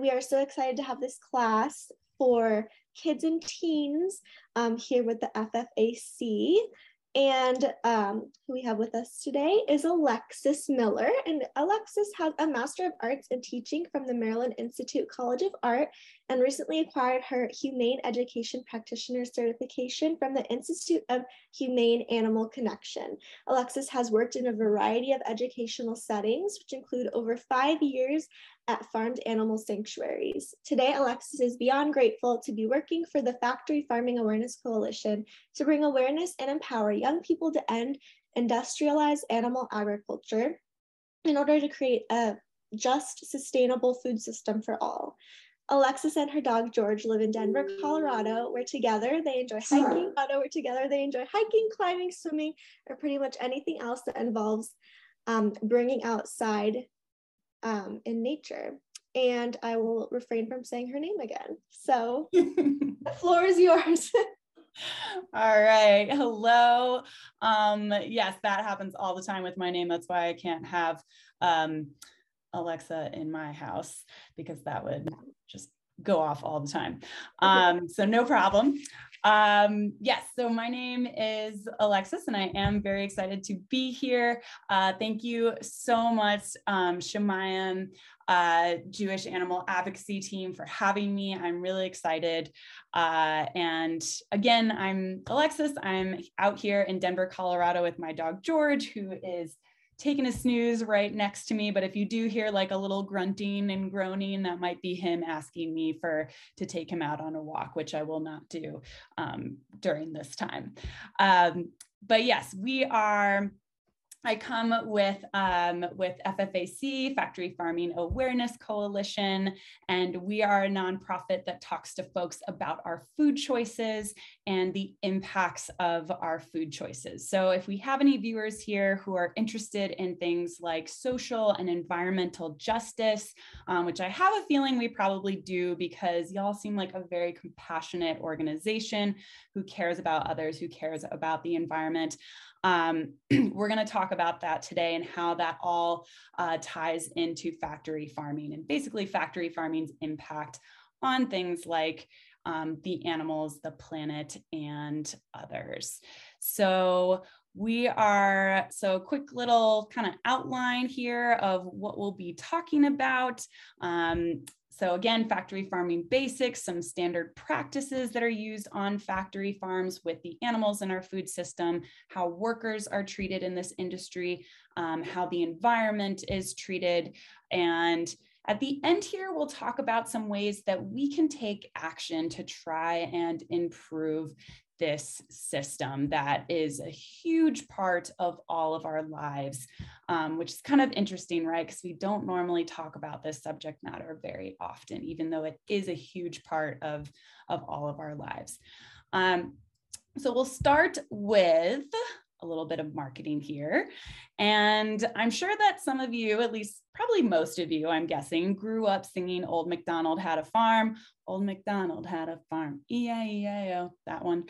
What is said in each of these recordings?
We are so excited to have this class for kids and teens um, here with the FFAC. And um, who we have with us today is Alexis Miller. And Alexis has a Master of Arts in Teaching from the Maryland Institute College of Art and recently acquired her Humane Education Practitioner certification from the Institute of Human-Animal Connection. Alexis has worked in a variety of educational settings, which include over five years at farmed animal sanctuaries. Today, Alexis is beyond grateful to be working for the Factory Farming Awareness Coalition to bring awareness and empower young people to end industrialized animal agriculture in order to create a just, sustainable food system for all. Alexis and her dog George live in Denver, Colorado, where together they enjoy hiking. Colorado, where together they enjoy hiking, climbing, swimming, or pretty much anything else that involves um, bringing outside um, in nature. And I will refrain from saying her name again. So the floor is yours. all right. Hello. Um, yes, that happens all the time with my name. That's why I can't have um, Alexa in my house because that would just go off all the time. Um, so no problem. Um, yes, so my name is Alexis and I am very excited to be here. Uh, thank you so much, um, Shamayim, uh, Jewish Animal Advocacy Team for having me. I'm really excited. Uh, and again, I'm Alexis. I'm out here in Denver, Colorado with my dog George, who is taking a snooze right next to me. But if you do hear like a little grunting and groaning, that might be him asking me for to take him out on a walk, which I will not do um, during this time. Um, but yes, we are I come with um, with FFAC, Factory Farming Awareness Coalition, and we are a nonprofit that talks to folks about our food choices and the impacts of our food choices. So, if we have any viewers here who are interested in things like social and environmental justice, um, which I have a feeling we probably do because y'all seem like a very compassionate organization who cares about others, who cares about the environment. Um, we're going to talk about that today and how that all uh, ties into factory farming and basically factory farming's impact on things like um, the animals, the planet, and others. So we are, so quick little kind of outline here of what we'll be talking about. Um, so again, factory farming basics, some standard practices that are used on factory farms with the animals in our food system, how workers are treated in this industry, um, how the environment is treated, and at the end here, we'll talk about some ways that we can take action to try and improve this system that is a huge part of all of our lives, um, which is kind of interesting, right? Because we don't normally talk about this subject matter very often, even though it is a huge part of, of all of our lives. Um, so we'll start with a little bit of marketing here. And I'm sure that some of you, at least probably most of you, I'm guessing, grew up singing Old MacDonald Had a Farm. Old MacDonald had a farm, E-I-E-I-O, that one.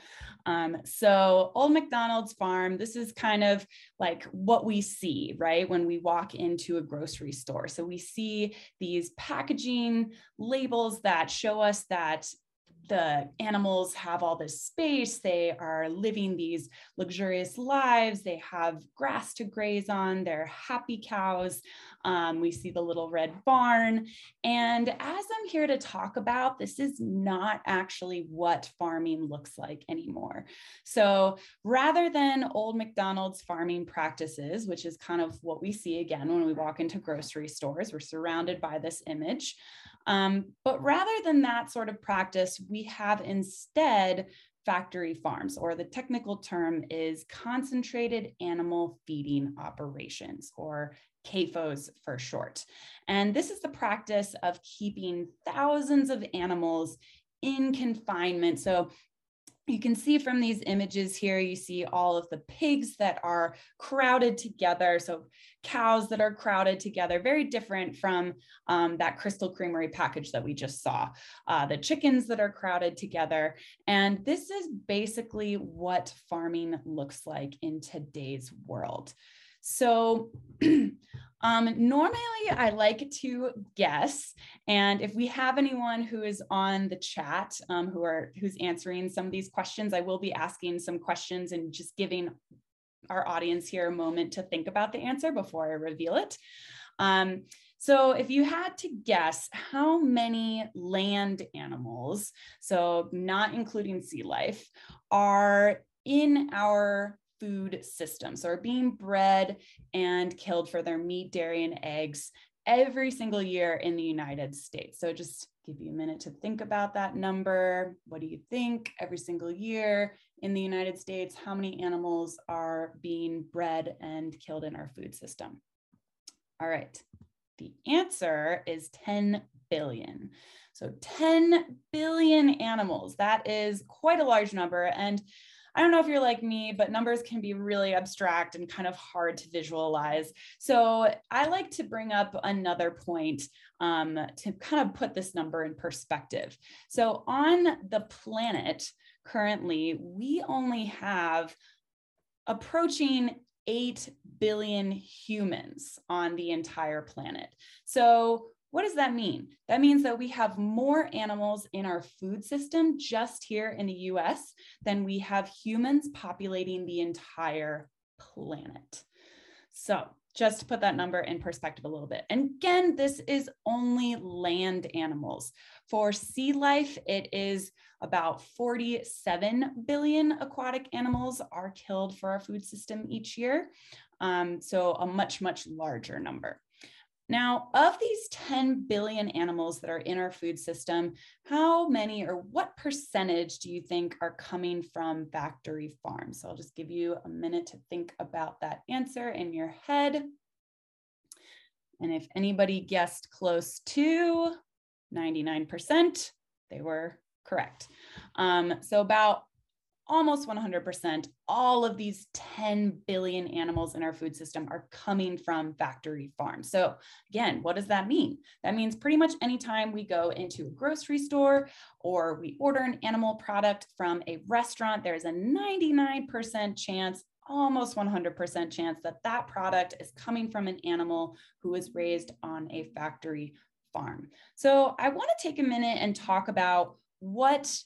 Um, so Old MacDonald's farm, this is kind of like what we see, right? When we walk into a grocery store. So we see these packaging labels that show us that the animals have all this space. They are living these luxurious lives. They have grass to graze on. They're happy cows. Um, we see the little red barn. And as I'm here to talk about, this is not actually what farming looks like anymore. So rather than old McDonald's farming practices, which is kind of what we see again when we walk into grocery stores, we're surrounded by this image. Um, but rather than that sort of practice, we have instead factory farms, or the technical term is concentrated animal feeding operations, or CAFOs for short. And this is the practice of keeping thousands of animals in confinement. So you can see from these images here, you see all of the pigs that are crowded together. So cows that are crowded together, very different from um, that Crystal Creamery package that we just saw. Uh, the chickens that are crowded together. And this is basically what farming looks like in today's world. So Um, normally, I like to guess, and if we have anyone who is on the chat um, who are who's answering some of these questions, I will be asking some questions and just giving our audience here a moment to think about the answer before I reveal it. Um, so, if you had to guess how many land animals, so not including sea life, are in our food system. So are being bred and killed for their meat, dairy, and eggs every single year in the United States. So just give you a minute to think about that number. What do you think every single year in the United States? How many animals are being bred and killed in our food system? All right. The answer is 10 billion. So 10 billion animals. That is quite a large number. And I don't know if you're like me, but numbers can be really abstract and kind of hard to visualize. So I like to bring up another point um, to kind of put this number in perspective. So on the planet, currently, we only have approaching 8 billion humans on the entire planet. So what does that mean? That means that we have more animals in our food system just here in the US than we have humans populating the entire planet. So, just to put that number in perspective a little bit. And again, this is only land animals. For sea life, it is about 47 billion aquatic animals are killed for our food system each year. Um, so, a much, much larger number. Now, of these 10 billion animals that are in our food system, how many or what percentage do you think are coming from factory farms? So I'll just give you a minute to think about that answer in your head. And if anybody guessed close to 99%, they were correct. Um, so about almost 100%, all of these 10 billion animals in our food system are coming from factory farms. So, again, what does that mean? That means pretty much anytime we go into a grocery store or we order an animal product from a restaurant, there's a 99% chance almost 100% chance that that product is coming from an animal who was raised on a factory farm. So, I want to take a minute and talk about what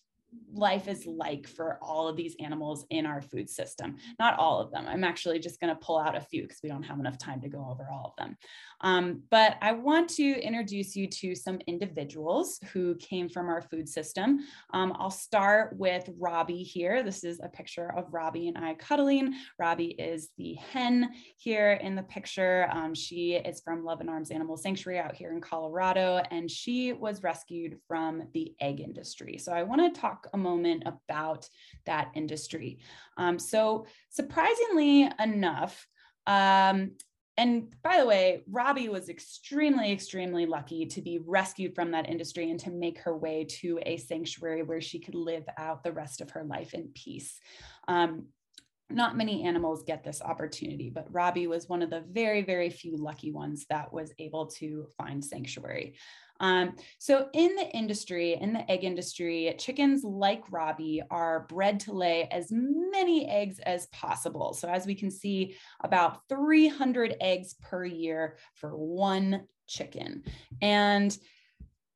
life is like for all of these animals in our food system. Not all of them. I'm actually just going to pull out a few because we don't have enough time to go over all of them. Um, but I want to introduce you to some individuals who came from our food system. Um, I'll start with Robbie here. This is a picture of Robbie and I cuddling. Robbie is the hen here in the picture. Um, she is from Luvin Arms Animal Sanctuary out here in Colorado, and she was rescued from the egg industry. So I want to talk a moment about that industry. Um, so, surprisingly enough, um, and by the way, Robbie was extremely, extremely lucky to be rescued from that industry and to make her way to a sanctuary where she could live out the rest of her life in peace. Um, not many animals get this opportunity, but Robbie was one of the very, very few lucky ones that was able to find sanctuary. Um, so in the industry, in the egg industry, chickens like Robbie are bred to lay as many eggs as possible. So as we can see, about 300 eggs per year for one chicken. And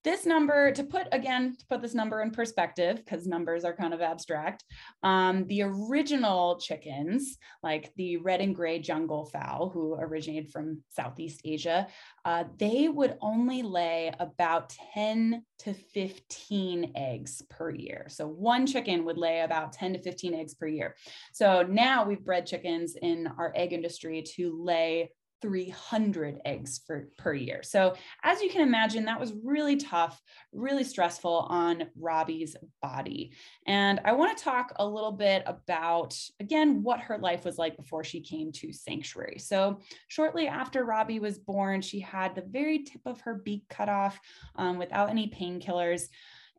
this number, to put again, to put this number in perspective, because numbers are kind of abstract, um, the original chickens, like the red and gray jungle fowl, who originated from Southeast Asia, uh, they would only lay about 10 to 15 eggs per year. So one chicken would lay about 10 to 15 eggs per year. So now we've bred chickens in our egg industry to lay 300 eggs for, per year. So, as you can imagine, that was really tough, really stressful on Robbie's body. And I want to talk a little bit about, again, what her life was like before she came to Sanctuary. So, shortly after Robbie was born, she had the very tip of her beak cut off um, without any painkillers.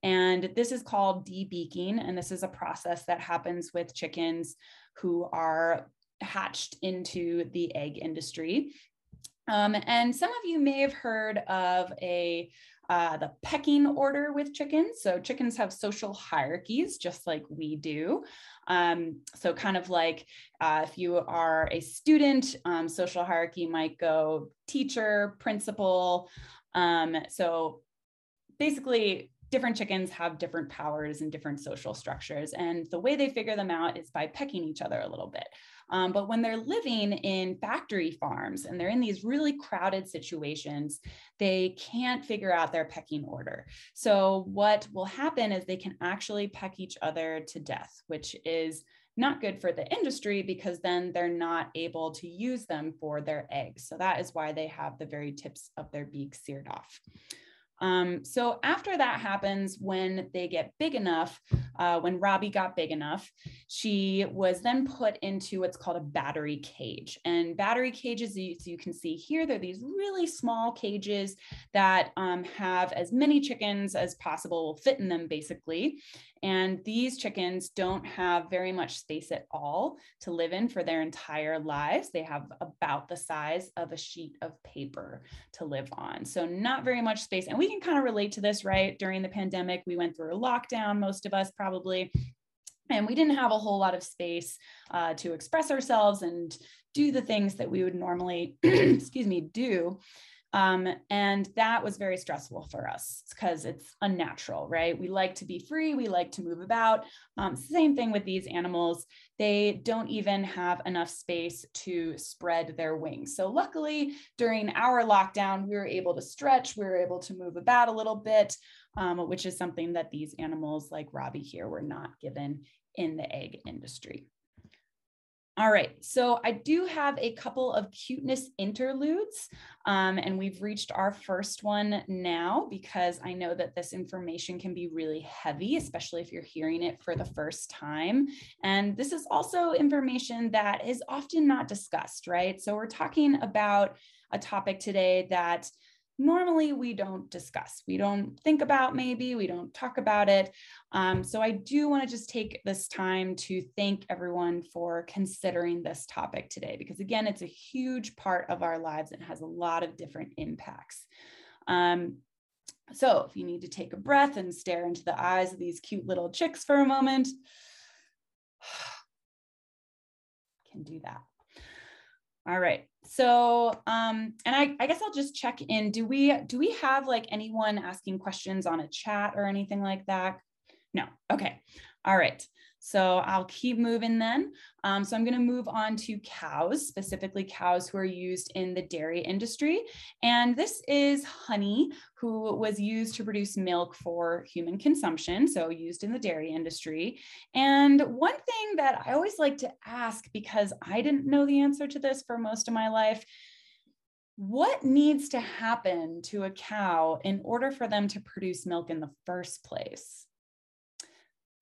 And this is called debeaking. And this is a process that happens with chickens who are hatched into the egg industry. Um, and some of you may have heard of a uh, the pecking order with chickens. So chickens have social hierarchies, just like we do. Um, so kind of like uh, if you are a student, um, social hierarchy might go teacher, principal. Um, so basically different chickens have different powers and different social structures. And the way they figure them out is by pecking each other a little bit. Um, but when they're living in factory farms and they're in these really crowded situations, they can't figure out their pecking order. So, what will happen is they can actually peck each other to death, which is not good for the industry because then they're not able to use them for their eggs. So, that is why they have the very tips of their beaks seared off. Um, so after that happens, when they get big enough, uh, when Robbie got big enough, she was then put into what's called a battery cage. And battery cages, as you can see here, they're these really small cages that um, have as many chickens as possible fit in them, basically. And these chickens don't have very much space at all to live in for their entire lives. They have about the size of a sheet of paper to live on. So, not very much space. And we can kind of relate to this, right? During the pandemic, we went through a lockdown, most of us probably. And we didn't have a whole lot of space uh, to express ourselves and do the things that we would normally, excuse me, do. Um, and that was very stressful for us because it's unnatural, right? We like to be free, we like to move about. Um, same thing with these animals. They don't even have enough space to spread their wings. So, luckily, during our lockdown, we were able to stretch, we were able to move about a little bit, um, which is something that these animals like Robbie here were not given in the egg industry. All right, so I do have a couple of cuteness interludes, um, and we've reached our first one now because I know that this information can be really heavy, especially if you're hearing it for the first time. And this is also information that is often not discussed, right? So we're talking about a topic today that normally we don't discuss. We don't think about maybe, we don't talk about it. Um, so I do want to just take this time to thank everyone for considering this topic today, because again, it's a huge part of our lives and has a lot of different impacts. Um, so if you need to take a breath and stare into the eyes of these cute little chicks for a moment, can do that. All right. So, um, and I, I guess I'll just check in. Do we do we have like anyone asking questions on a chat or anything like that? No. Okay. All right. So I'll keep moving then. Um, so I'm going to move on to cows, specifically cows who are used in the dairy industry. And this is honey, who was used to produce milk for human consumption, so used in the dairy industry. And one thing that I always like to ask, because I didn't know the answer to this for most of my life, what needs to happen to a cow in order for them to produce milk in the first place?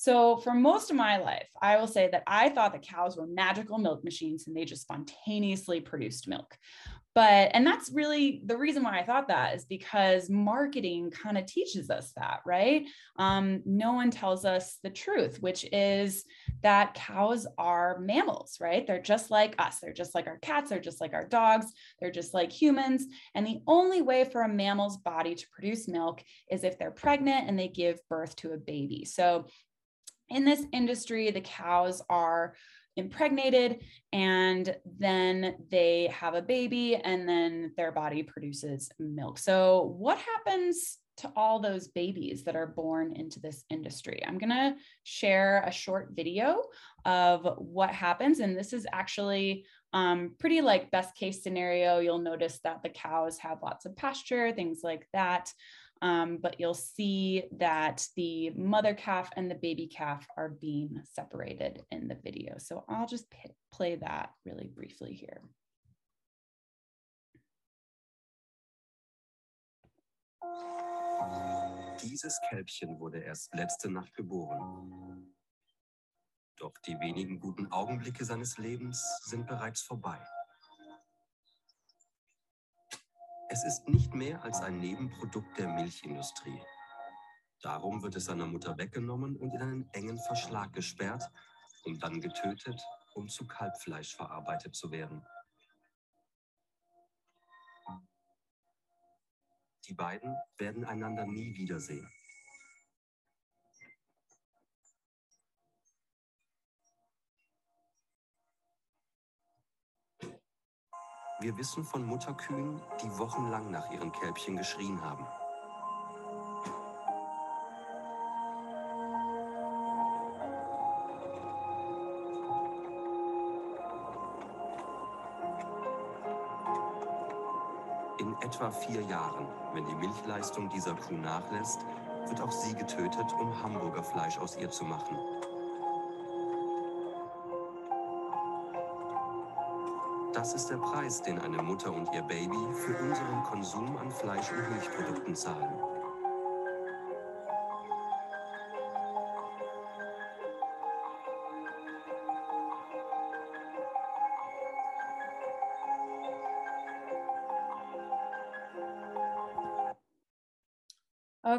So, for most of my life, I will say that I thought that cows were magical milk machines and they just spontaneously produced milk. But, and that's really the reason why I thought that is because marketing kind of teaches us that, right? Um, no one tells us the truth, which is that cows are mammals, right? They're just like us. They're just like our cats. They're just like our dogs. They're just like humans. And the only way for a mammal's body to produce milk is if they're pregnant and they give birth to a baby. So in this industry, the cows are impregnated and then they have a baby and then their body produces milk. So, what happens to all those babies that are born into this industry? I'm going to share a short video of what happens. And this is actually um, pretty like best case scenario. You'll notice that the cows have lots of pasture, things like that. Um, but you'll see that the mother calf and the baby calf are being separated in the video. So I'll just play that really briefly here. Dieses Kälbchen wurde erst letzte Nacht geboren. Doch die wenigen guten Augenblicke seines Lebens sind bereits vorbei. Es ist nicht mehr als ein Nebenprodukt der Milchindustrie. Darum wird es seiner Mutter weggenommen und in einen engen Verschlag gesperrt, um dann getötet, um zu Kalbfleisch verarbeitet zu werden. Die beiden werden einander nie wiedersehen. Wir wissen von Mutterkühen, die wochenlang nach ihren Kälbchen geschrien haben. In etwa vier Jahren, wenn die Milchleistung dieser Kuh nachlässt, wird auch sie getötet, um Hamburger Fleisch aus ihr zu machen. Das ist der Preis, den eine Mutter und ihr Baby für unseren Konsum an Fleisch und Milchprodukten zahlen.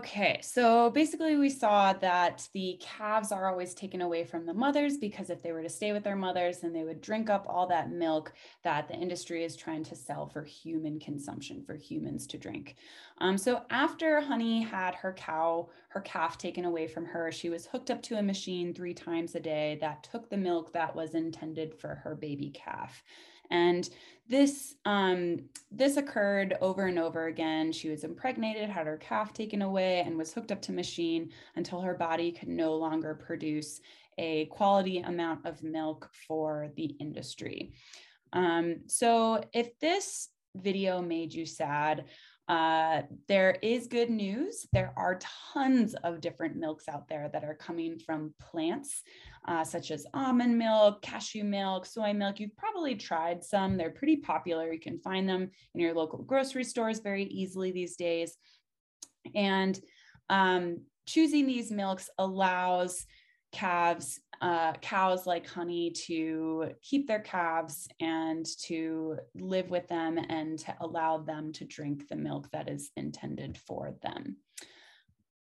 Okay, so basically we saw that the calves are always taken away from the mothers because if they were to stay with their mothers, then they would drink up all that milk that the industry is trying to sell for human consumption, for humans to drink. Um, so after Honey had her cow, her calf taken away from her, she was hooked up to a machine three times a day that took the milk that was intended for her baby calf. And this um, this occurred over and over again. She was impregnated, had her calf taken away, and was hooked up to machine until her body could no longer produce a quality amount of milk for the industry. Um, so if this video made you sad, uh, there is good news. There are tons of different milks out there that are coming from plants uh, such as almond milk, cashew milk, soy milk. You've probably tried some. They're pretty popular. You can find them in your local grocery stores very easily these days. And um, choosing these milks allows calves, uh, cows like honey to keep their calves and to live with them and to allow them to drink the milk that is intended for them.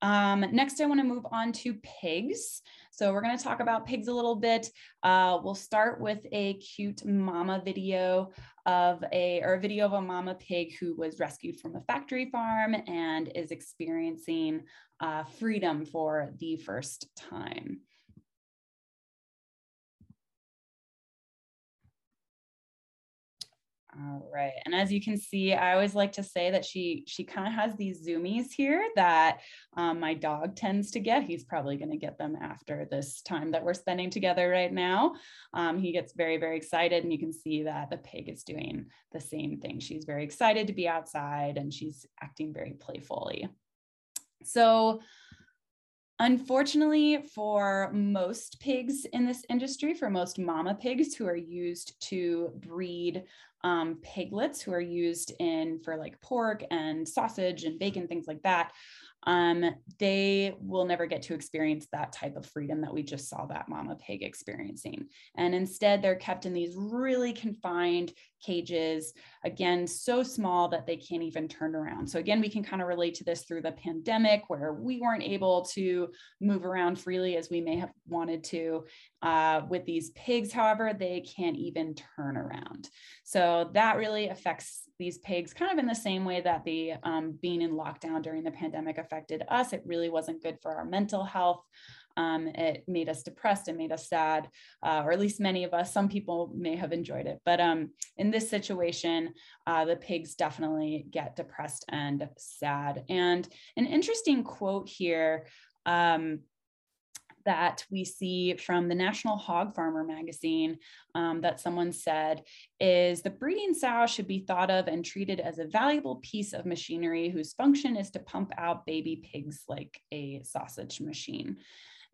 Um, next, I want to move on to pigs. So we're going to talk about pigs a little bit. Uh, we'll start with a cute mama video of a, or a video of a mama pig who was rescued from a factory farm and is experiencing uh, freedom for the first time. All right. And as you can see, I always like to say that she she kind of has these zoomies here that um, my dog tends to get. He's probably going to get them after this time that we're spending together right now. Um, he gets very, very excited and you can see that the pig is doing the same thing. She's very excited to be outside and she's acting very playfully. So Unfortunately, for most pigs in this industry, for most mama pigs who are used to breed um, piglets who are used in for like pork and sausage and bacon, things like that, um, they will never get to experience that type of freedom that we just saw that mama pig experiencing. And instead, they're kept in these really confined cages, again, so small that they can't even turn around. So, again, we can kind of relate to this through the pandemic where we weren't able to move around freely as we may have wanted to. Uh, with these pigs, however, they can't even turn around. So, that really affects these pigs kind of in the same way that the um, being in lockdown during the pandemic affected us. It really wasn't good for our mental health. Um, it made us depressed and made us sad, uh, or at least many of us. Some people may have enjoyed it, but um, in this situation, uh, the pigs definitely get depressed and sad. And an interesting quote here. Um, that we see from the National Hog Farmer magazine um, that someone said is the breeding sow should be thought of and treated as a valuable piece of machinery whose function is to pump out baby pigs like a sausage machine.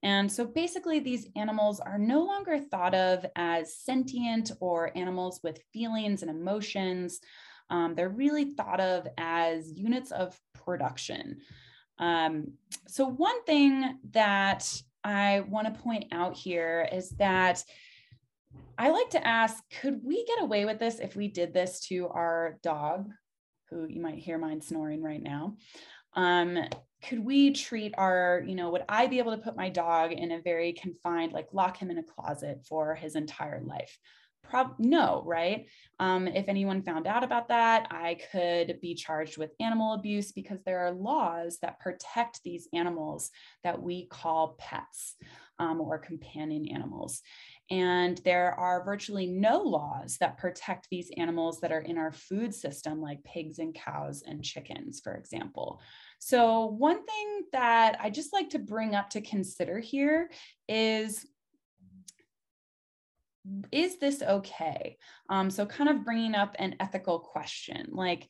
And so basically, these animals are no longer thought of as sentient or animals with feelings and emotions. Um, they're really thought of as units of production. Um, so, one thing that I want to point out here is that I like to ask could we get away with this if we did this to our dog, who you might hear mine snoring right now? Um, could we treat our, you know, would I be able to put my dog in a very confined, like lock him in a closet for his entire life? No, right? Um, if anyone found out about that, I could be charged with animal abuse because there are laws that protect these animals that we call pets um, or companion animals. And there are virtually no laws that protect these animals that are in our food system, like pigs and cows and chickens, for example. So, one thing that I just like to bring up to consider here is is this okay? Um, so, kind of bringing up an ethical question like,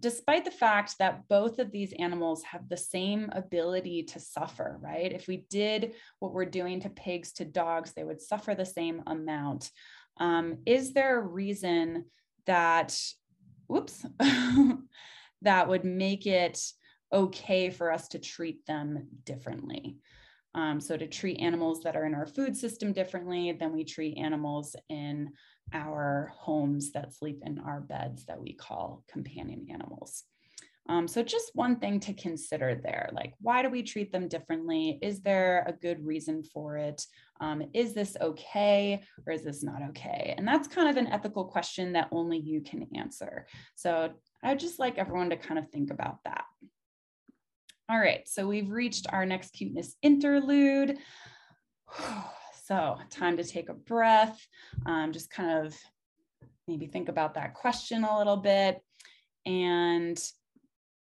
despite the fact that both of these animals have the same ability to suffer, right? If we did what we're doing to pigs, to dogs, they would suffer the same amount. Um, is there a reason that, whoops, that would make it okay for us to treat them differently? Um, so to treat animals that are in our food system differently than we treat animals in our homes that sleep in our beds that we call companion animals. Um, so just one thing to consider there, like why do we treat them differently? Is there a good reason for it? Um, is this okay or is this not okay? And that's kind of an ethical question that only you can answer. So I'd just like everyone to kind of think about that. All right, so we've reached our next cuteness interlude. So time to take a breath, um, just kind of maybe think about that question a little bit. And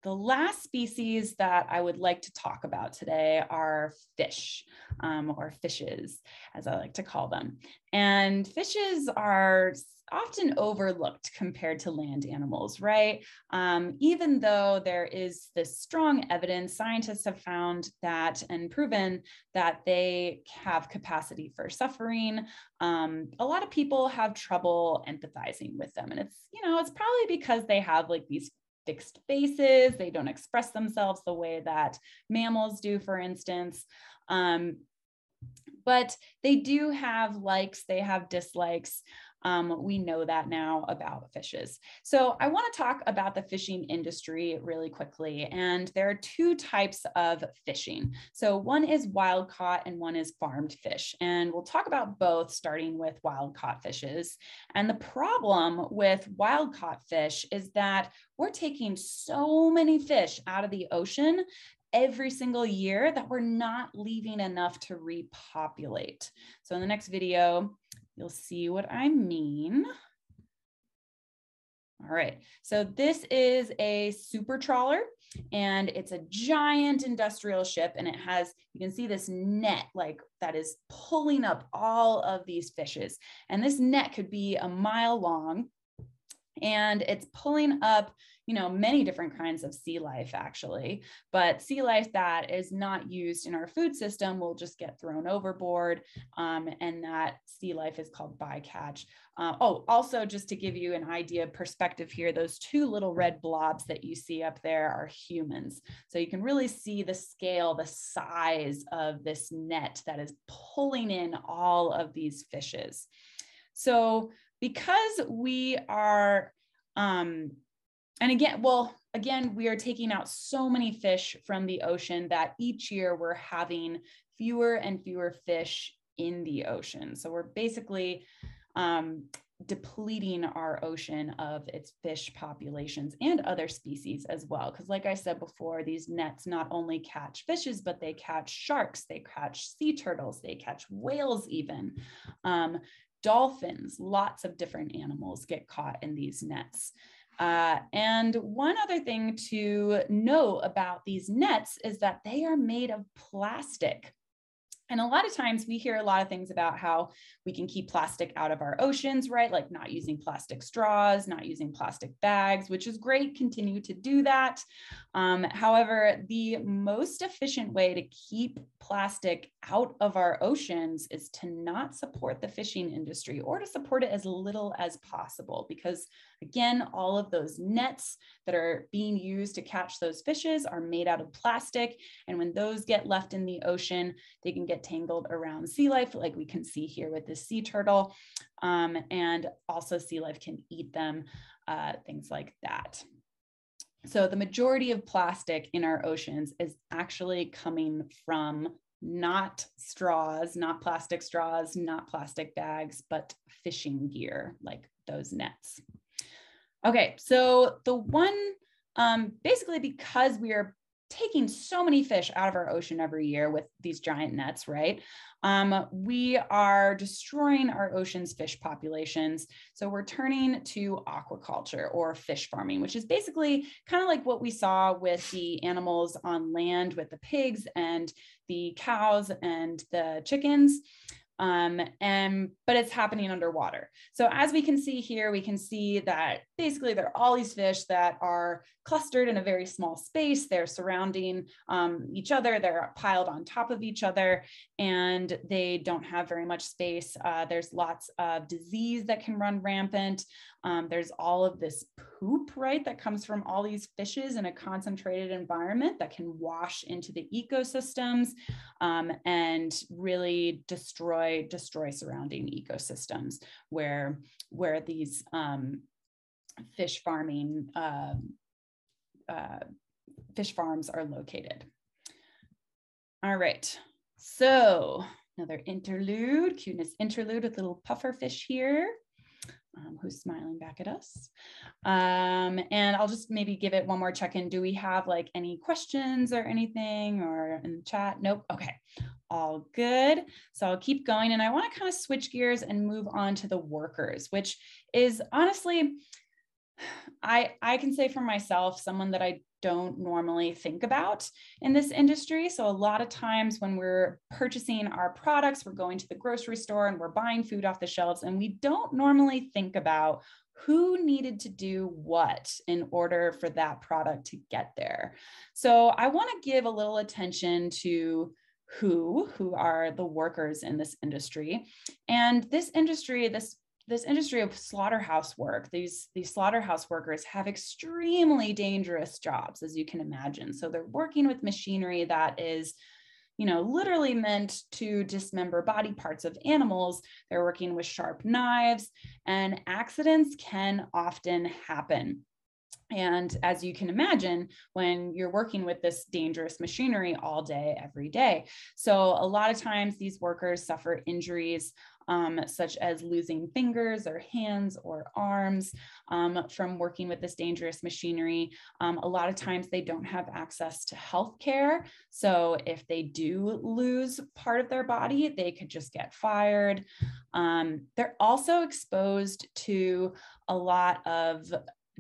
the last species that I would like to talk about today are fish um, or fishes, as I like to call them. And fishes are often overlooked compared to land animals, right? Um, even though there is this strong evidence, scientists have found that and proven that they have capacity for suffering. Um, a lot of people have trouble empathizing with them. And it's, you know, it's probably because they have like these fixed faces, they don't express themselves the way that mammals do, for instance. Um, but they do have likes, they have dislikes. Um, we know that now about fishes. So I want to talk about the fishing industry really quickly. And there are two types of fishing. So one is wild caught and one is farmed fish. And we'll talk about both starting with wild caught fishes. And the problem with wild caught fish is that we're taking so many fish out of the ocean every single year that we're not leaving enough to repopulate. So in the next video, You'll see what I mean. All right, so this is a super trawler and it's a giant industrial ship and it has, you can see this net like that is pulling up all of these fishes. And this net could be a mile long and it's pulling up you know many different kinds of sea life actually. But sea life that is not used in our food system will just get thrown overboard um, and that sea life is called bycatch. Uh, oh also just to give you an idea perspective here those two little red blobs that you see up there are humans. So you can really see the scale the size of this net that is pulling in all of these fishes. So because we are um and again well again we are taking out so many fish from the ocean that each year we're having fewer and fewer fish in the ocean so we're basically um, depleting our ocean of its fish populations and other species as well. Because, like I said before, these nets not only catch fishes, but they catch sharks, they catch sea turtles, they catch whales, even. Um, dolphins, lots of different animals get caught in these nets. Uh, and one other thing to know about these nets is that they are made of plastic. And a lot of times we hear a lot of things about how we can keep plastic out of our oceans, right? Like not using plastic straws, not using plastic bags, which is great. Continue to do that. Um, however, the most efficient way to keep plastic out of our oceans is to not support the fishing industry or to support it as little as possible because Again, all of those nets that are being used to catch those fishes are made out of plastic. And when those get left in the ocean, they can get tangled around sea life, like we can see here with this sea turtle. Um, and also sea life can eat them, uh, things like that. So the majority of plastic in our oceans is actually coming from not straws, not plastic straws, not plastic bags, but fishing gear like those nets. Okay, so the one, um, basically because we are taking so many fish out of our ocean every year with these giant nets, right? Um, we are destroying our ocean's fish populations. So we're turning to aquaculture or fish farming, which is basically kind of like what we saw with the animals on land with the pigs and the cows and the chickens. Um, and but it's happening underwater. So as we can see here, we can see that basically there are all these fish that are clustered in a very small space. They're surrounding um, each other. They're piled on top of each other, and they don't have very much space. Uh, there's lots of disease that can run rampant. Um, there's all of this poop, right, that comes from all these fishes in a concentrated environment that can wash into the ecosystems um, and really destroy destroy surrounding ecosystems where where these um, fish farming uh, uh, fish farms are located. All right, so another interlude, cuteness interlude with little puffer fish here um, who's smiling back at us. Um, and I'll just maybe give it one more check in. Do we have like any questions or anything or in the chat? Nope. Okay. All good. So I'll keep going. And I want to kind of switch gears and move on to the workers, which is honestly, I, I can say for myself, someone that I don't normally think about in this industry. So, a lot of times when we're purchasing our products, we're going to the grocery store and we're buying food off the shelves, and we don't normally think about who needed to do what in order for that product to get there. So, I want to give a little attention to who who are the workers in this industry and this industry this this industry of slaughterhouse work, these, these slaughterhouse workers have extremely dangerous jobs, as you can imagine. So they're working with machinery that is, you know, literally meant to dismember body parts of animals. They're working with sharp knives, and accidents can often happen. And as you can imagine, when you're working with this dangerous machinery all day, every day. So, a lot of times these workers suffer injuries um, such as losing fingers or hands or arms um, from working with this dangerous machinery. Um, a lot of times they don't have access to health care. So if they do lose part of their body, they could just get fired. Um, they're also exposed to a lot of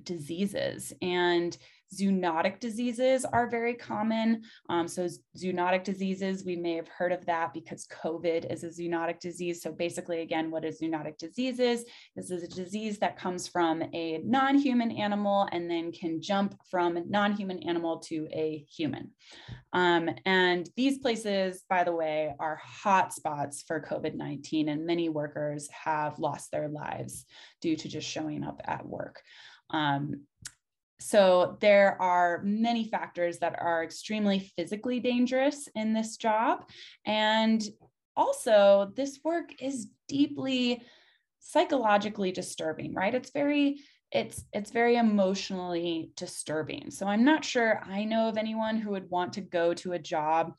diseases and Zoonotic diseases are very common. Um, so, zoonotic diseases, we may have heard of that because COVID is a zoonotic disease. So, basically, again, what a zoonotic disease is this is a disease that comes from a non human animal and then can jump from non human animal to a human. Um, and these places, by the way, are hot spots for COVID 19, and many workers have lost their lives due to just showing up at work. Um, so there are many factors that are extremely physically dangerous in this job. And also, this work is deeply psychologically disturbing, right? It's very it's it's very emotionally disturbing. So I'm not sure I know of anyone who would want to go to a job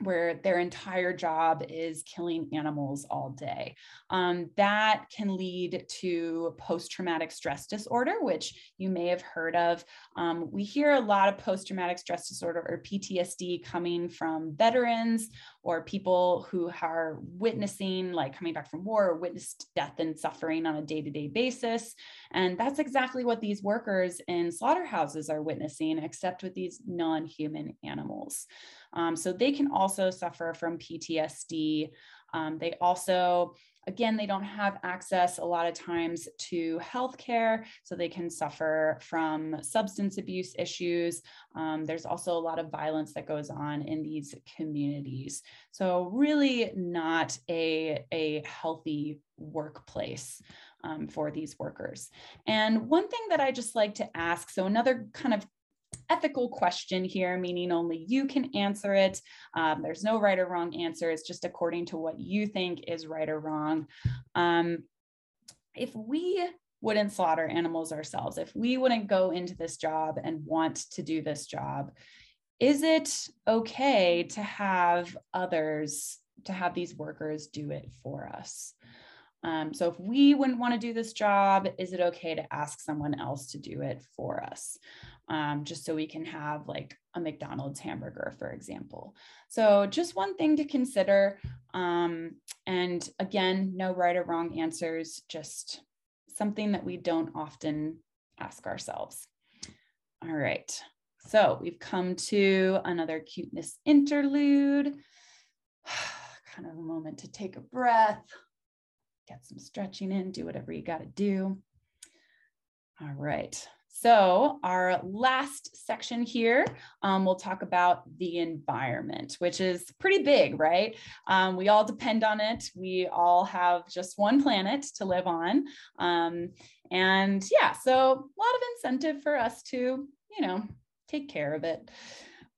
where their entire job is killing animals all day. Um, that can lead to post traumatic stress disorder, which you may have heard of. Um, we hear a lot of post traumatic stress disorder or PTSD coming from veterans or people who are witnessing, like coming back from war or witnessed death and suffering on a day to day basis. And that's exactly what these workers in slaughterhouses are witnessing, except with these non human animals. Um, so they can also suffer from PTSD. Um, they also, again, they don't have access a lot of times to healthcare, so they can suffer from substance abuse issues. Um, there's also a lot of violence that goes on in these communities. So really not a, a healthy workplace. Um, for these workers. And one thing that I just like to ask so, another kind of ethical question here, meaning only you can answer it. Um, there's no right or wrong answer. It's just according to what you think is right or wrong. Um, if we wouldn't slaughter animals ourselves, if we wouldn't go into this job and want to do this job, is it okay to have others, to have these workers do it for us? Um, so if we wouldn't want to do this job, is it okay to ask someone else to do it for us? Um, just so we can have like a McDonald's hamburger, for example. So just one thing to consider. Um, and again, no right or wrong answers, just something that we don't often ask ourselves. All right, so we've come to another cuteness interlude. kind of a moment to take a breath get some stretching in, do whatever you got to do. All right. So, our last section here, um, we'll talk about the environment, which is pretty big, right? Um, we all depend on it. We all have just one planet to live on. Um, and yeah, so a lot of incentive for us to, you know, take care of it.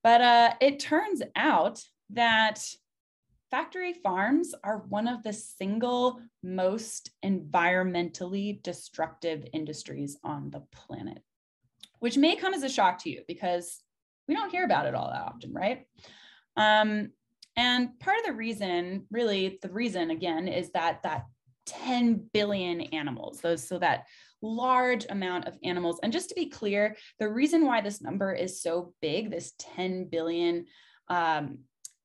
But uh, it turns out that factory farms are one of the single most environmentally destructive industries on the planet, which may come as a shock to you because we don't hear about it all that often, right? Um, and part of the reason, really, the reason again, is that that 10 billion animals, those so that large amount of animals. And just to be clear, the reason why this number is so big, this 10 billion um,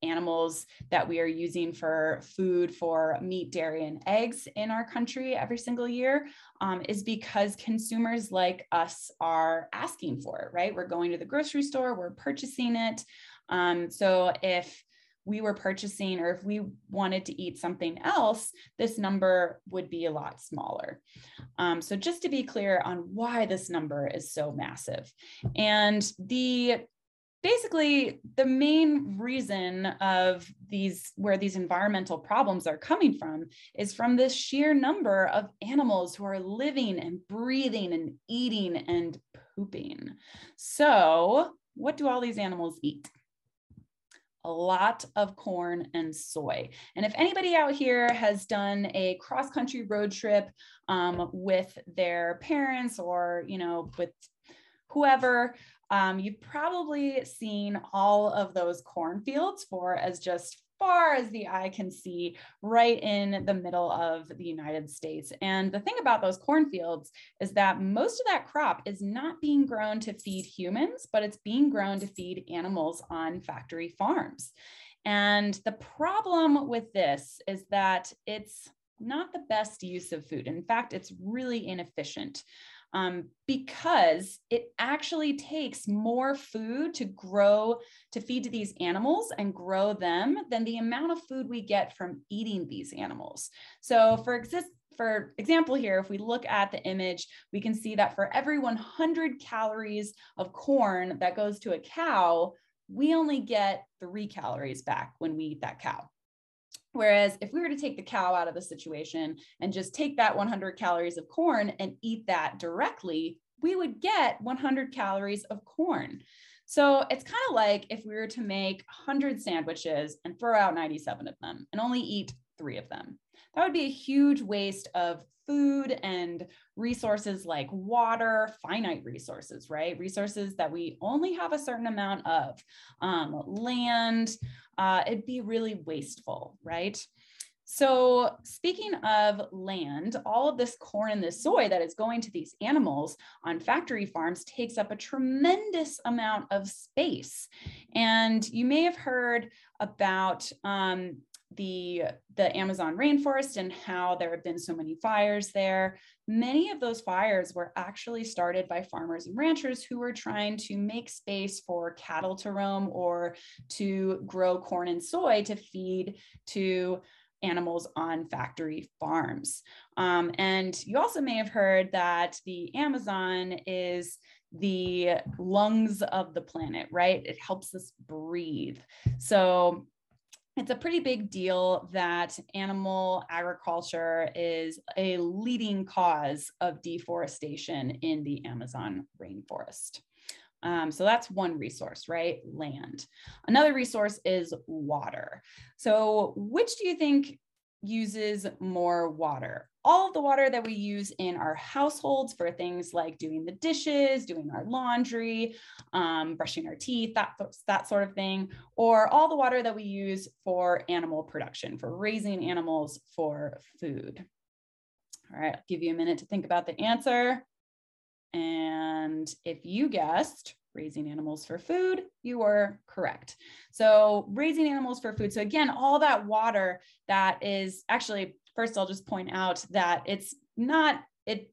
animals that we are using for food for meat, dairy, and eggs in our country every single year um, is because consumers like us are asking for it, right? We're going to the grocery store, we're purchasing it. Um, so if we were purchasing or if we wanted to eat something else, this number would be a lot smaller. Um, so just to be clear on why this number is so massive. And the basically the main reason of these where these environmental problems are coming from is from this sheer number of animals who are living and breathing and eating and pooping so what do all these animals eat a lot of corn and soy. And if anybody out here has done a cross country road trip um, with their parents or, you know, with whoever, um, you've probably seen all of those cornfields for as just far as the eye can see right in the middle of the United States. And the thing about those cornfields is that most of that crop is not being grown to feed humans, but it's being grown to feed animals on factory farms. And the problem with this is that it's not the best use of food. In fact, it's really inefficient um, because it actually takes more food to grow, to feed to these animals and grow them than the amount of food we get from eating these animals. So for exist, for example here, if we look at the image, we can see that for every 100 calories of corn that goes to a cow, we only get three calories back when we eat that cow. Whereas if we were to take the cow out of the situation and just take that 100 calories of corn and eat that directly, we would get 100 calories of corn. So it's kind of like if we were to make 100 sandwiches and throw out 97 of them and only eat three of them. That would be a huge waste of food and resources like water, finite resources, right? Resources that we only have a certain amount of, um, land, uh, it'd be really wasteful, right? So, speaking of land, all of this corn and this soy that is going to these animals on factory farms takes up a tremendous amount of space. And you may have heard about um, the the Amazon rainforest and how there have been so many fires there. Many of those fires were actually started by farmers and ranchers who were trying to make space for cattle to roam or to grow corn and soy to feed to animals on factory farms. Um, and you also may have heard that the Amazon is the lungs of the planet, right? It helps us breathe. So it's a pretty big deal that animal agriculture is a leading cause of deforestation in the Amazon rainforest. Um, so that's one resource, right? Land. Another resource is water. So, which do you think uses more water, all of the water that we use in our households for things like doing the dishes, doing our laundry, um, brushing our teeth, that, that sort of thing, or all the water that we use for animal production, for raising animals for food. All right, I'll give you a minute to think about the answer. And if you guessed raising animals for food, you were correct. So raising animals for food. So again, all that water that is actually, first I'll just point out that it's not, it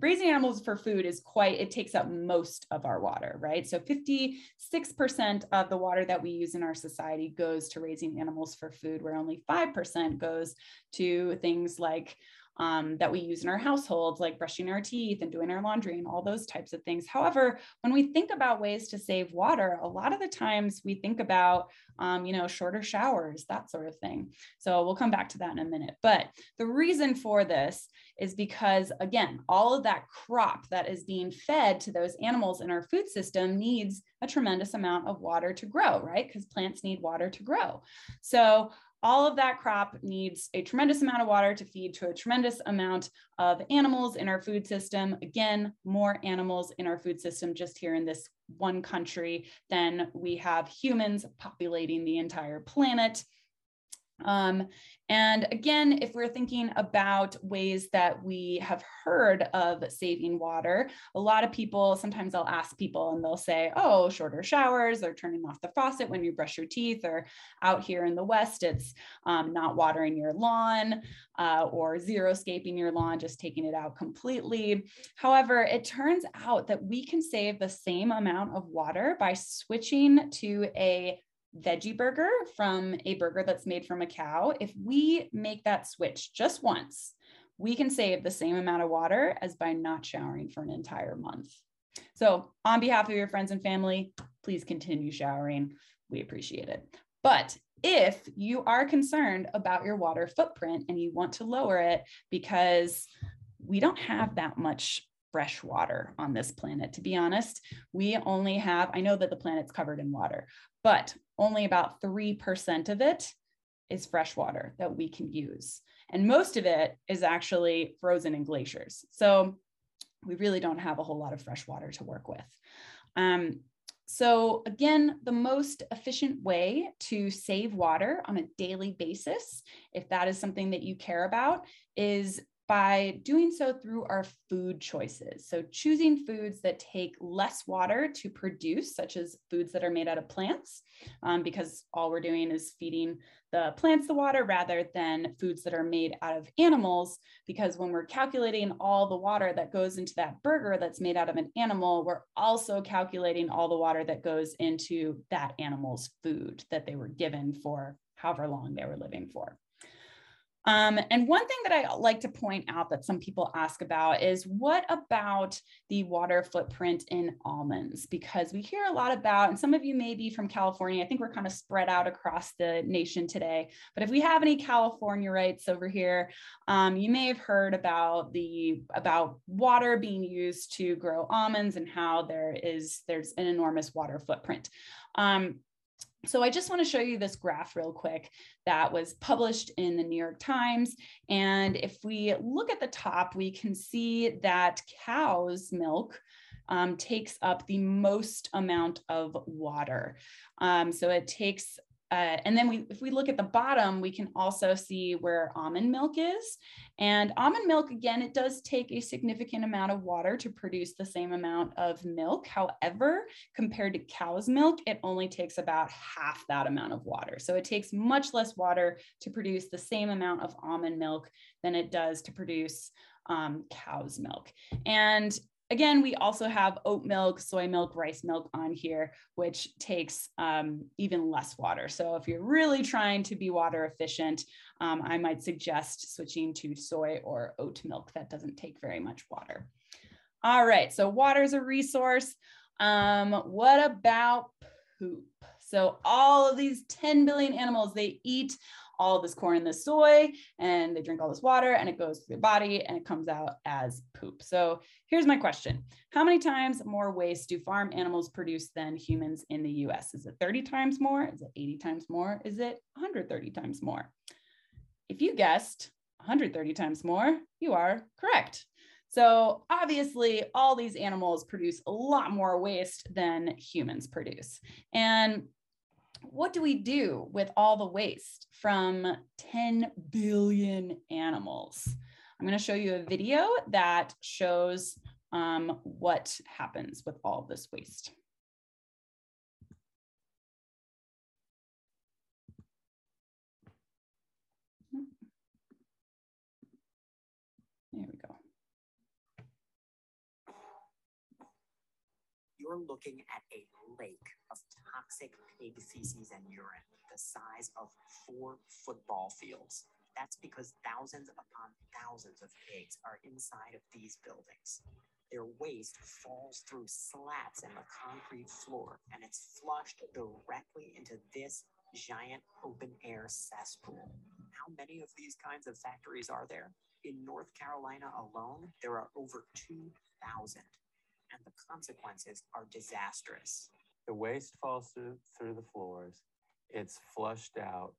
raising animals for food is quite it takes up most of our water right? So 56% of the water that we use in our society goes to raising animals for food where only 5% goes to things like um, that we use in our households, like brushing our teeth and doing our laundry and all those types of things. However, when we think about ways to save water, a lot of the times we think about, um, you know, shorter showers, that sort of thing. So we'll come back to that in a minute. But the reason for this is because, again, all of that crop that is being fed to those animals in our food system needs a tremendous amount of water to grow, right? Because plants need water to grow. So all of that crop needs a tremendous amount of water to feed to a tremendous amount of animals in our food system. Again, more animals in our food system just here in this one country than we have humans populating the entire planet. Um, and again, if we're thinking about ways that we have heard of saving water, a lot of people, sometimes I'll ask people and they'll say, oh, shorter showers or turning off the faucet when you brush your teeth, or out here in the West, it's um, not watering your lawn uh, or xeriscaping your lawn, just taking it out completely. However, it turns out that we can save the same amount of water by switching to a veggie burger from a burger that's made from a cow, if we make that switch just once, we can save the same amount of water as by not showering for an entire month. So, on behalf of your friends and family, please continue showering. We appreciate it. But if you are concerned about your water footprint and you want to lower it because we don't have that much fresh water on this planet. To be honest, we only have, I know that the planet's covered in water, but only about 3% of it is fresh water that we can use. And most of it is actually frozen in glaciers. So we really don't have a whole lot of fresh water to work with. Um, so again, the most efficient way to save water on a daily basis, if that is something that you care about, is by doing so through our food choices. So, choosing foods that take less water to produce, such as foods that are made out of plants, um, because all we're doing is feeding the plants the water rather than foods that are made out of animals. Because when we're calculating all the water that goes into that burger that's made out of an animal, we're also calculating all the water that goes into that animal's food that they were given for however long they were living for. Um, and one thing that I like to point out that some people ask about is what about the water footprint in almonds? Because we hear a lot about, and some of you may be from California, I think we're kind of spread out across the nation today. But if we have any Californiites over here, um, you may have heard about the about water being used to grow almonds and how there is there's an enormous water footprint. Um, so I just want to show you this graph real quick that was published in the New York Times. And if we look at the top, we can see that cow's milk um, takes up the most amount of water. Um, so it takes uh, and then we, if we look at the bottom, we can also see where almond milk is. And almond milk, again, it does take a significant amount of water to produce the same amount of milk. However, compared to cow's milk, it only takes about half that amount of water. So it takes much less water to produce the same amount of almond milk than it does to produce um, cow's milk. And Again, we also have oat milk, soy milk, rice milk on here, which takes um, even less water. So if you're really trying to be water efficient, um, I might suggest switching to soy or oat milk. That doesn't take very much water. All right, so water is a resource. Um, what about poop? So all of these 10 billion animals, they eat all this corn and this soy and they drink all this water and it goes through their body and it comes out as poop. So here's my question. How many times more waste do farm animals produce than humans in the US? Is it 30 times more? Is it 80 times more? Is it 130 times more? If you guessed 130 times more, you are correct. So obviously, all these animals produce a lot more waste than humans produce. And what do we do with all the waste from 10 billion animals? I'm going to show you a video that shows um, what happens with all this waste. There we go. You're looking at a lake toxic pig feces and urine the size of four football fields. That's because thousands upon thousands of pigs are inside of these buildings. Their waste falls through slats in the concrete floor and it's flushed directly into this giant open air cesspool. How many of these kinds of factories are there? In North Carolina alone, there are over 2,000, and the consequences are disastrous. The waste falls through, through the floors, it's flushed out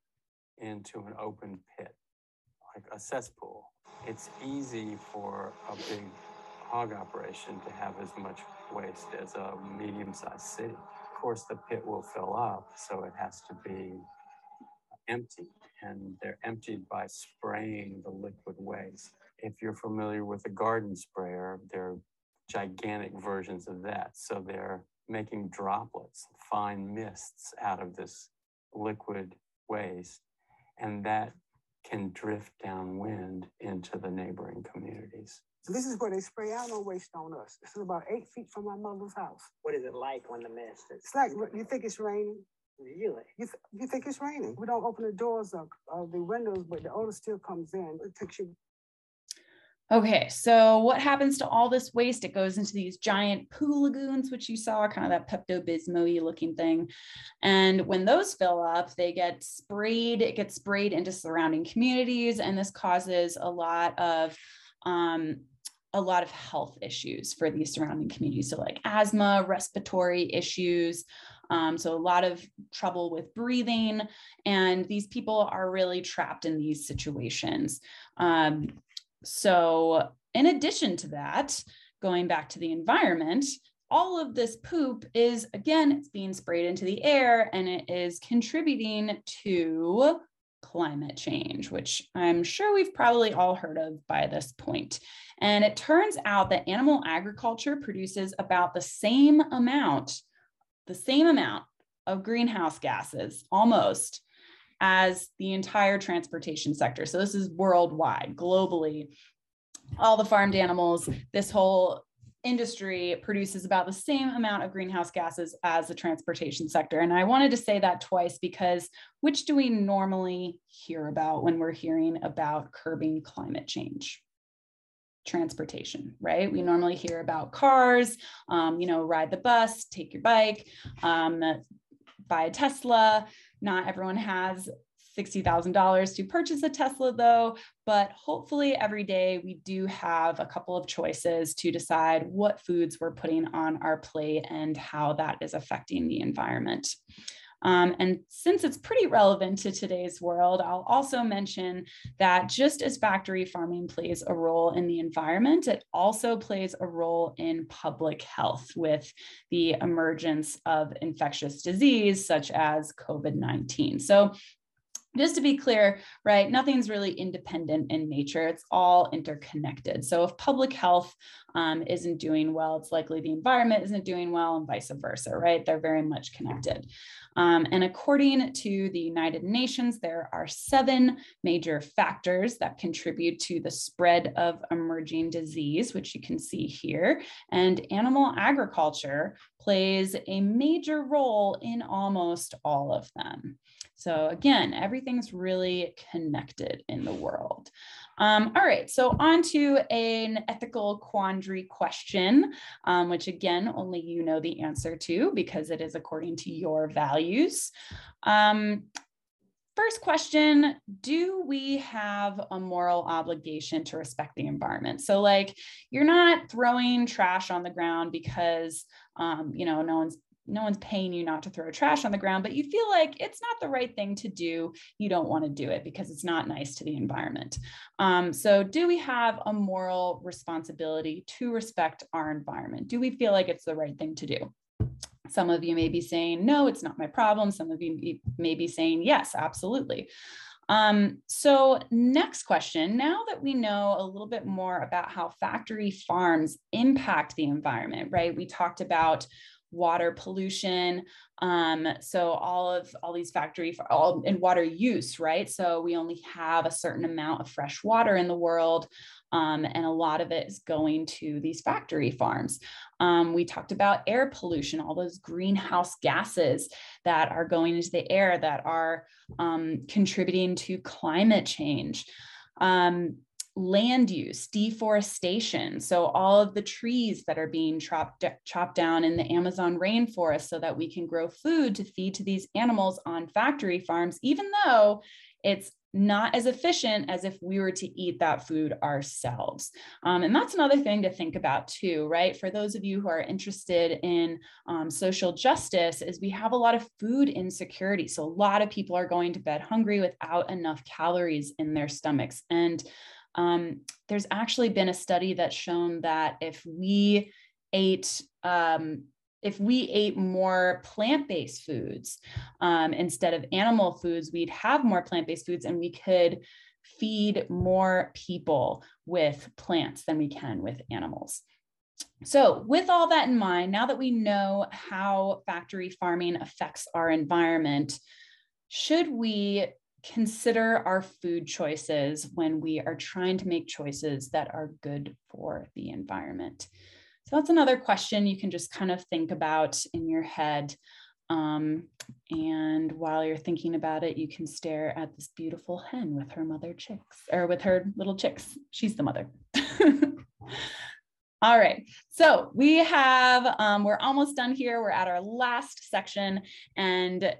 into an open pit, like a cesspool. It's easy for a big hog operation to have as much waste as a medium sized city. Of course, the pit will fill up, so it has to be emptied, and they're emptied by spraying the liquid waste. If you're familiar with a garden sprayer, they're gigantic versions of that. So they're making droplets, fine mists out of this liquid waste, and that can drift downwind into the neighboring communities. So this is where they spray out no waste on us. This is about eight feet from my mother's house. What is it like when the mist is It's like you think it's raining. really? You, th- you think it's raining. We don't open the doors of, of uh, the windows, but the odor still comes in. It takes you Okay, so what happens to all this waste? It goes into these giant poo lagoons, which you saw, kind of that Pepto Bismol looking thing. And when those fill up, they get sprayed, it gets sprayed into surrounding communities. And this causes a lot of um, a lot of health issues for these surrounding communities. So, like asthma, respiratory issues. Um, so, a lot of trouble with breathing. And these people are really trapped in these situations. Um, so, in addition to that, going back to the environment, all of this poop is again, it's being sprayed into the air and it is contributing to climate change, which I'm sure we've probably all heard of by this point. And it turns out that animal agriculture produces about the same amount, the same amount of greenhouse gases almost as the entire transportation sector. So this is worldwide, globally. All the farmed animals, this whole industry produces about the same amount of greenhouse gases as the transportation sector. And I wanted to say that twice because which do we normally hear about when we're hearing about curbing climate change? Transportation, right? We normally hear about cars, um, you know, ride the bus, take your bike, um, buy a Tesla. Not everyone has $60,000 to purchase a Tesla, though, but hopefully every day we do have a couple of choices to decide what foods we're putting on our plate and how that is affecting the environment. Um, and since it's pretty relevant to today's world, I'll also mention that just as factory farming plays a role in the environment, it also plays a role in public health with the emergence of infectious disease such as COVID 19. So just to be clear, right, nothing's really independent in nature. It's all interconnected. So if public health um, isn't doing well, it's likely the environment isn't doing well and vice versa, right? They're very much connected. Um, and according to the United Nations, there are seven major factors that contribute to the spread of emerging disease, which you can see here. And animal agriculture plays a major role in almost all of them. So again, everything's really connected in the world. Um, all right, so on to an ethical quandary question, um, which again, only you know the answer to because it is according to your values. Um, first question Do we have a moral obligation to respect the environment? So, like, you're not throwing trash on the ground because, um, you know, no one's no one's paying you not to throw trash on the ground, but you feel like it's not the right thing to do. You don't want to do it because it's not nice to the environment. Um, so, do we have a moral responsibility to respect our environment? Do we feel like it's the right thing to do? Some of you may be saying, no, it's not my problem. Some of you may be saying, yes, absolutely. Um, so next question, now that we know a little bit more about how factory farms impact the environment, right? We talked about water pollution. Um, so all of all these factory all in water use, right? So we only have a certain amount of fresh water in the world. Um, and a lot of it is going to these factory farms. Um, we talked about air pollution, all those greenhouse gases that are going into the air that are um, contributing to climate change. Um, land use, deforestation. So all of the trees that are being chopped, chopped down in the Amazon rainforest so that we can grow food to feed to these animals on factory farms, even though it's not as efficient as if we were to eat that food ourselves. Um, and that's another thing to think about too, right? For those of you who are interested in um, social justice is we have a lot of food insecurity. So a lot of people are going to bed hungry without enough calories in their stomachs. And um, there's actually been a study that's shown that if we ate um, if we ate more plant-based foods um, instead of animal foods, we'd have more plant-based foods and we could feed more people with plants than we can with animals. So, with all that in mind, now that we know how factory farming affects our environment, should we consider our food choices when we are trying to make choices that are good for the environment? So that's another question you can just kind of think about in your head. Um, and while you're thinking about it, you can stare at this beautiful hen with her mother chicks or with her little chicks. She's the mother. All right, so we have, um, we're almost done here. We're at our last section and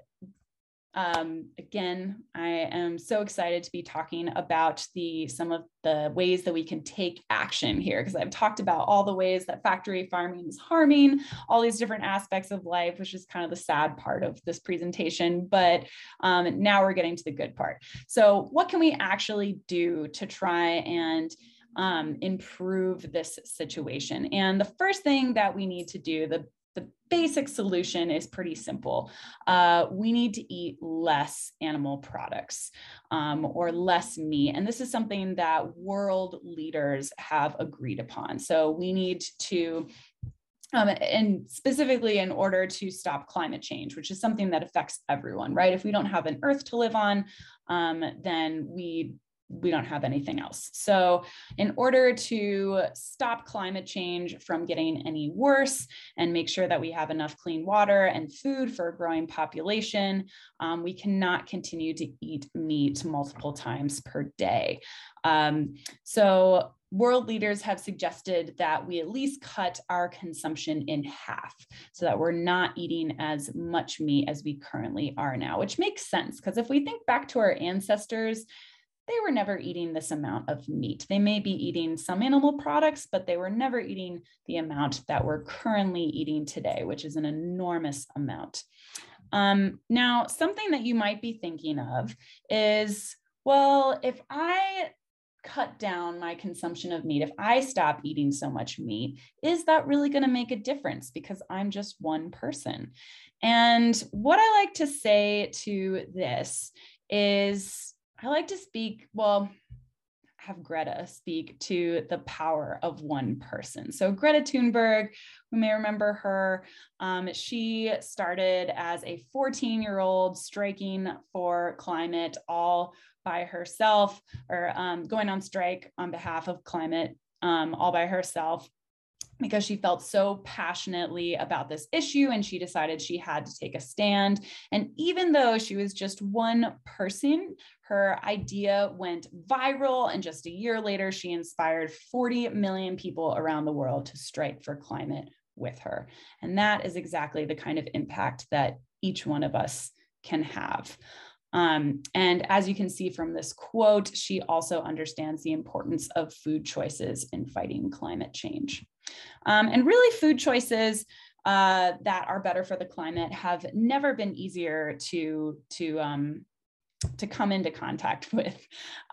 um, again, I am so excited to be talking about the some of the ways that we can take action here because I've talked about all the ways that factory farming is harming all these different aspects of life, which is kind of the sad part of this presentation. But um, now we're getting to the good part. So, what can we actually do to try and um, improve this situation? And the first thing that we need to do, the the basic solution is pretty simple. Uh, we need to eat less animal products um, or less meat. And this is something that world leaders have agreed upon. So we need to um, and specifically in order to stop climate change, which is something that affects everyone, right? If we don't have an earth to live on, um, then we we don't have anything else. So, in order to stop climate change from getting any worse and make sure that we have enough clean water and food for a growing population, um, we cannot continue to eat meat multiple times per day. Um, so, world leaders have suggested that we at least cut our consumption in half so that we're not eating as much meat as we currently are now, which makes sense because if we think back to our ancestors, they were never eating this amount of meat. They may be eating some animal products, but they were never eating the amount that we're currently eating today, which is an enormous amount. Um, now, something that you might be thinking of is well, if I cut down my consumption of meat, if I stop eating so much meat, is that really going to make a difference? Because I'm just one person. And what I like to say to this is I like to speak, well, have Greta speak to the power of one person. So, Greta Thunberg, we may remember her, um, she started as a 14 year old striking for climate all by herself, or um, going on strike on behalf of climate um, all by herself because she felt so passionately about this issue and she decided she had to take a stand. And even though she was just one person, her idea went viral. And just a year later, she inspired 40 million people around the world to strike for climate with her. And that is exactly the kind of impact that each one of us can have. Um, and as you can see from this quote, she also understands the importance of food choices in fighting climate change. Um, and really, food choices uh, that are better for the climate have never been easier to to um, to come into contact with.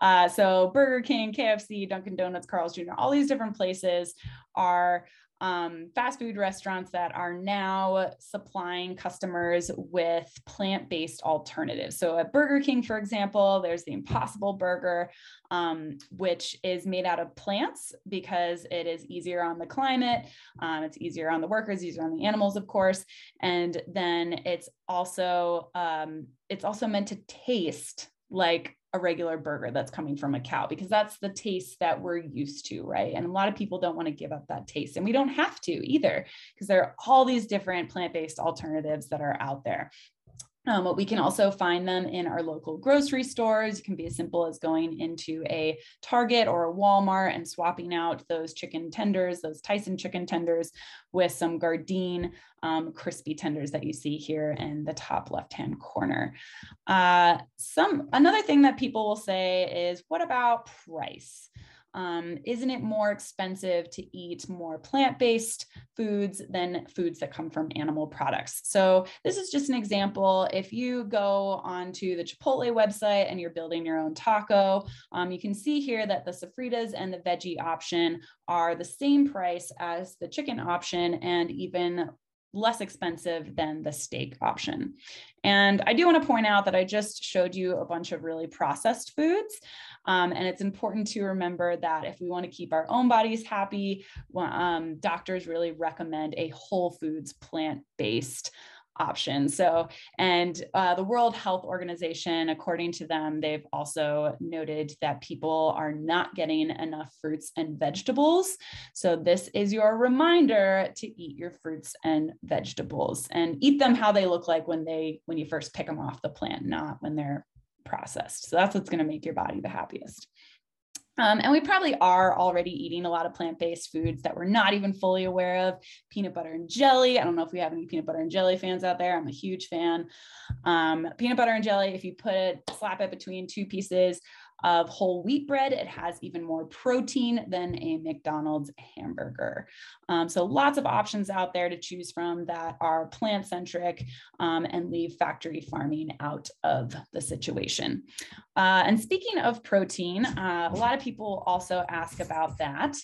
Uh, so Burger King, KFC, Dunkin' Donuts, Carl's Jr., all these different places are um, fast food restaurants that are now supplying customers with plant based alternatives. So, at Burger King, for example, there's the Impossible Burger, um, which is made out of plants because it is easier on the climate, um, it's easier on the workers, easier on the animals, of course, and then it's also um, it's also meant to taste like a regular burger that's coming from a cow because that's the taste that we're used to, right? And a lot of people don't want to give up that taste, and we don't have to either because there are all these different plant based alternatives that are out there. Um, but we can also find them in our local grocery stores. It can be as simple as going into a Target or a Walmart and swapping out those chicken tenders, those Tyson chicken tenders, with some Gardein um, crispy tenders that you see here in the top left-hand corner. Uh, some another thing that people will say is, what about price? Um, isn't it more expensive to eat more plant-based foods than foods that come from animal products? So this is just an example. If you go onto the Chipotle website and you're building your own taco, um, you can see here that the sofritas and the veggie option are the same price as the chicken option and even less expensive than the steak option. And I do want to point out that I just showed you a bunch of really processed foods. Um, and it's important to remember that if we want to keep our own bodies happy, um, doctors really recommend a whole foods plant based option. So, and uh, the World Health Organization, according to them, they've also noted that people are not getting enough fruits and vegetables. So, this is your reminder to eat your fruits and vegetables and eat them how they look like when they when you first pick them off the plant, not when they're processed. So that's what's going to make your body the happiest. Um, and we probably are already eating a lot of plant based foods that we're not even fully aware of. Peanut butter and jelly. I don't know if we have any peanut butter and jelly fans out there. I'm a huge fan. Um, peanut butter and jelly, if you put it, slap it between two pieces of whole wheat bread. It has even more protein than a McDonald's hamburger. Um, so lots of options out there to choose from that are plant centric um, and leave factory farming out of the situation. Uh, and speaking of protein, uh, a lot of people also ask about that.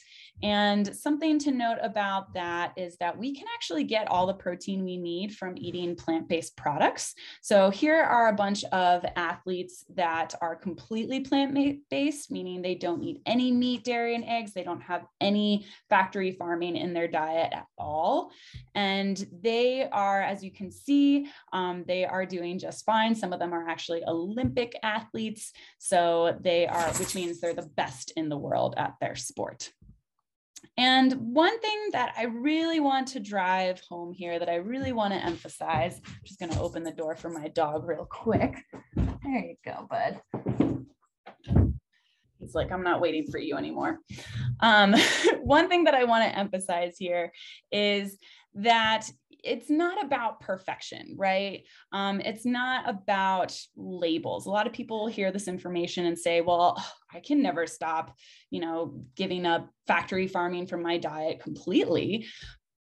And something to note about that is that we can actually get all the protein we need from eating plant based products. So here are a bunch of athletes that are completely plant based, meaning they don't eat any meat, dairy, and eggs. They don't have any factory farming in their diet at all. And they are, as you can see, um, they are doing just fine. Some of them are actually Olympic athletes. So they are, which means they're the best in the world at their sport. And one thing that I really want to drive home here that I really want to emphasize, I'm just going to open the door for my dog real quick. There you go, bud. He's like, I'm not waiting for you anymore. Um, one thing that I want to emphasize here is that it's not about perfection, right? Um, it's not about labels. A lot of people hear this information and say, well, I can never stop, you know, giving up factory farming from my diet completely.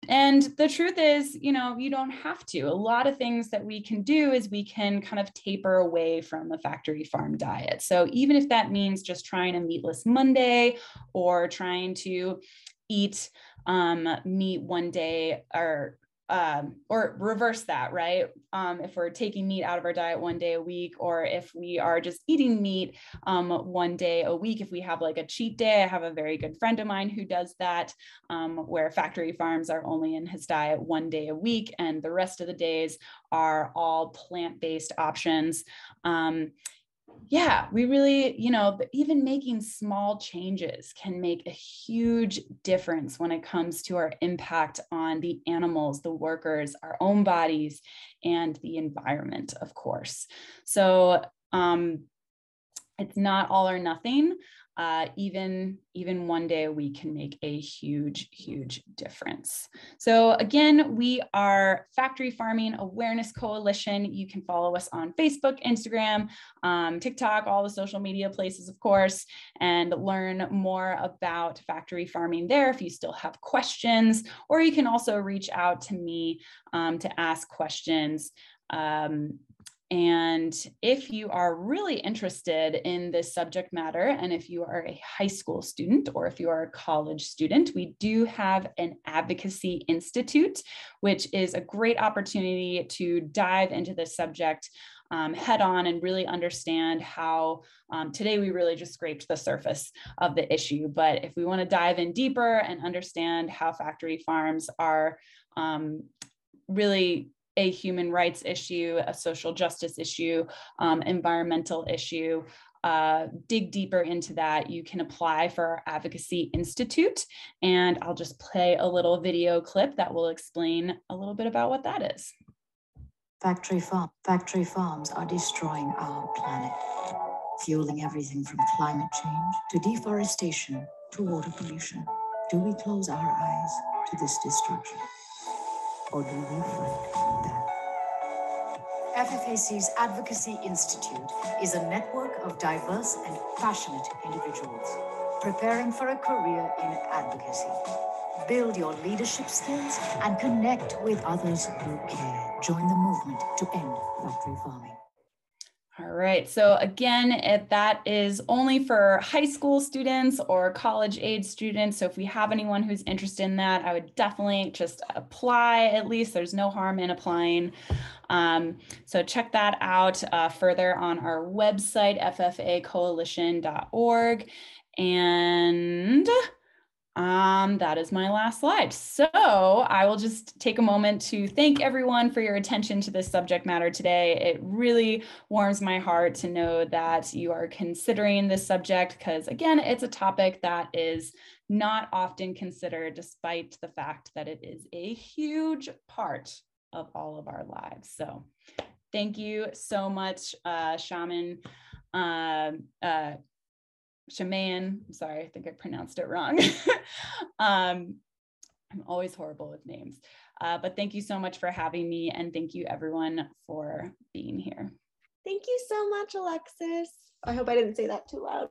And the truth is, you know, you don't have to. A lot of things that we can do is we can kind of taper away from the factory farm diet. So even if that means just trying a meatless Monday or trying to eat um, meat one day or um, or reverse that, right? Um, if we're taking meat out of our diet one day a week, or if we are just eating meat um, one day a week, if we have like a cheat day, I have a very good friend of mine who does that, um, where factory farms are only in his diet one day a week, and the rest of the days are all plant based options. Yeah, we really, you know, but even making small changes can make a huge difference when it comes to our impact on the animals, the workers, our own bodies, and the environment, of course. So um, it's not all or nothing. Uh, even even one day a week can make a huge huge difference. So again we are factory farming awareness coalition. You can follow us on facebook instagram um, tiktok all the social media places of course and learn more about factory farming there if you still have questions or you can also reach out to me um, to ask questions. Um, and if you are really interested in this subject matter, and if you are a high school student or if you are a college student, we do have an advocacy institute, which is a great opportunity to dive into this subject um, head on and really understand how um, today we really just scraped the surface of the issue. But if we want to dive in deeper and understand how factory farms are um, really a human rights issue, a social justice issue, um, environmental issue, uh, dig deeper into that, you can apply for our Advocacy Institute. And I'll just play a little video clip that will explain a little bit about what that is. Factory, farm, factory farms are destroying our planet, fueling everything from climate change to deforestation to water pollution. Do we close our eyes to this destruction? Or do we fight that? FFAC's Advocacy Institute is a network of diverse and passionate individuals preparing for a career in advocacy. Build your leadership skills and connect with others who care. Join the movement to end factory farming. All right. So again, if that is only for high school students or college age students. So if we have anyone who's interested in that, I would definitely just apply at least. There's no harm in applying. Um, so check that out uh, further on our website, ffacoalition.org. And um, that is my last slide. So I will just take a moment to thank everyone for your attention to this subject matter today. It really warms my heart to know that you are considering this subject because, again, it's a topic that is not often considered, despite the fact that it is a huge part of all of our lives. So thank you so much, uh, Shaman. Uh, uh, Shaman. I'm sorry, I think I pronounced it wrong. um, I'm always horrible with names. Uh, but thank you so much for having me, and thank you everyone for being here. Thank you so much, Alexis. I hope I didn't say that too loud.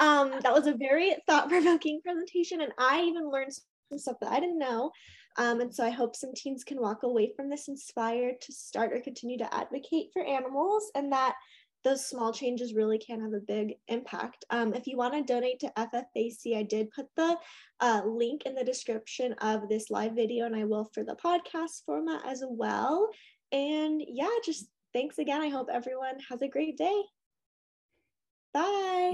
Um, that was a very thought-provoking presentation, and I even learned some stuff that I didn't know. Um, and so I hope some teens can walk away from this inspired to start or continue to advocate for animals, and that those small changes really can have a big impact. Um, if you want to donate to FFAC, I did put the uh, link in the description of this live video, and I will for the podcast format as well. And yeah, just thanks again. I hope everyone has a great day. Bye.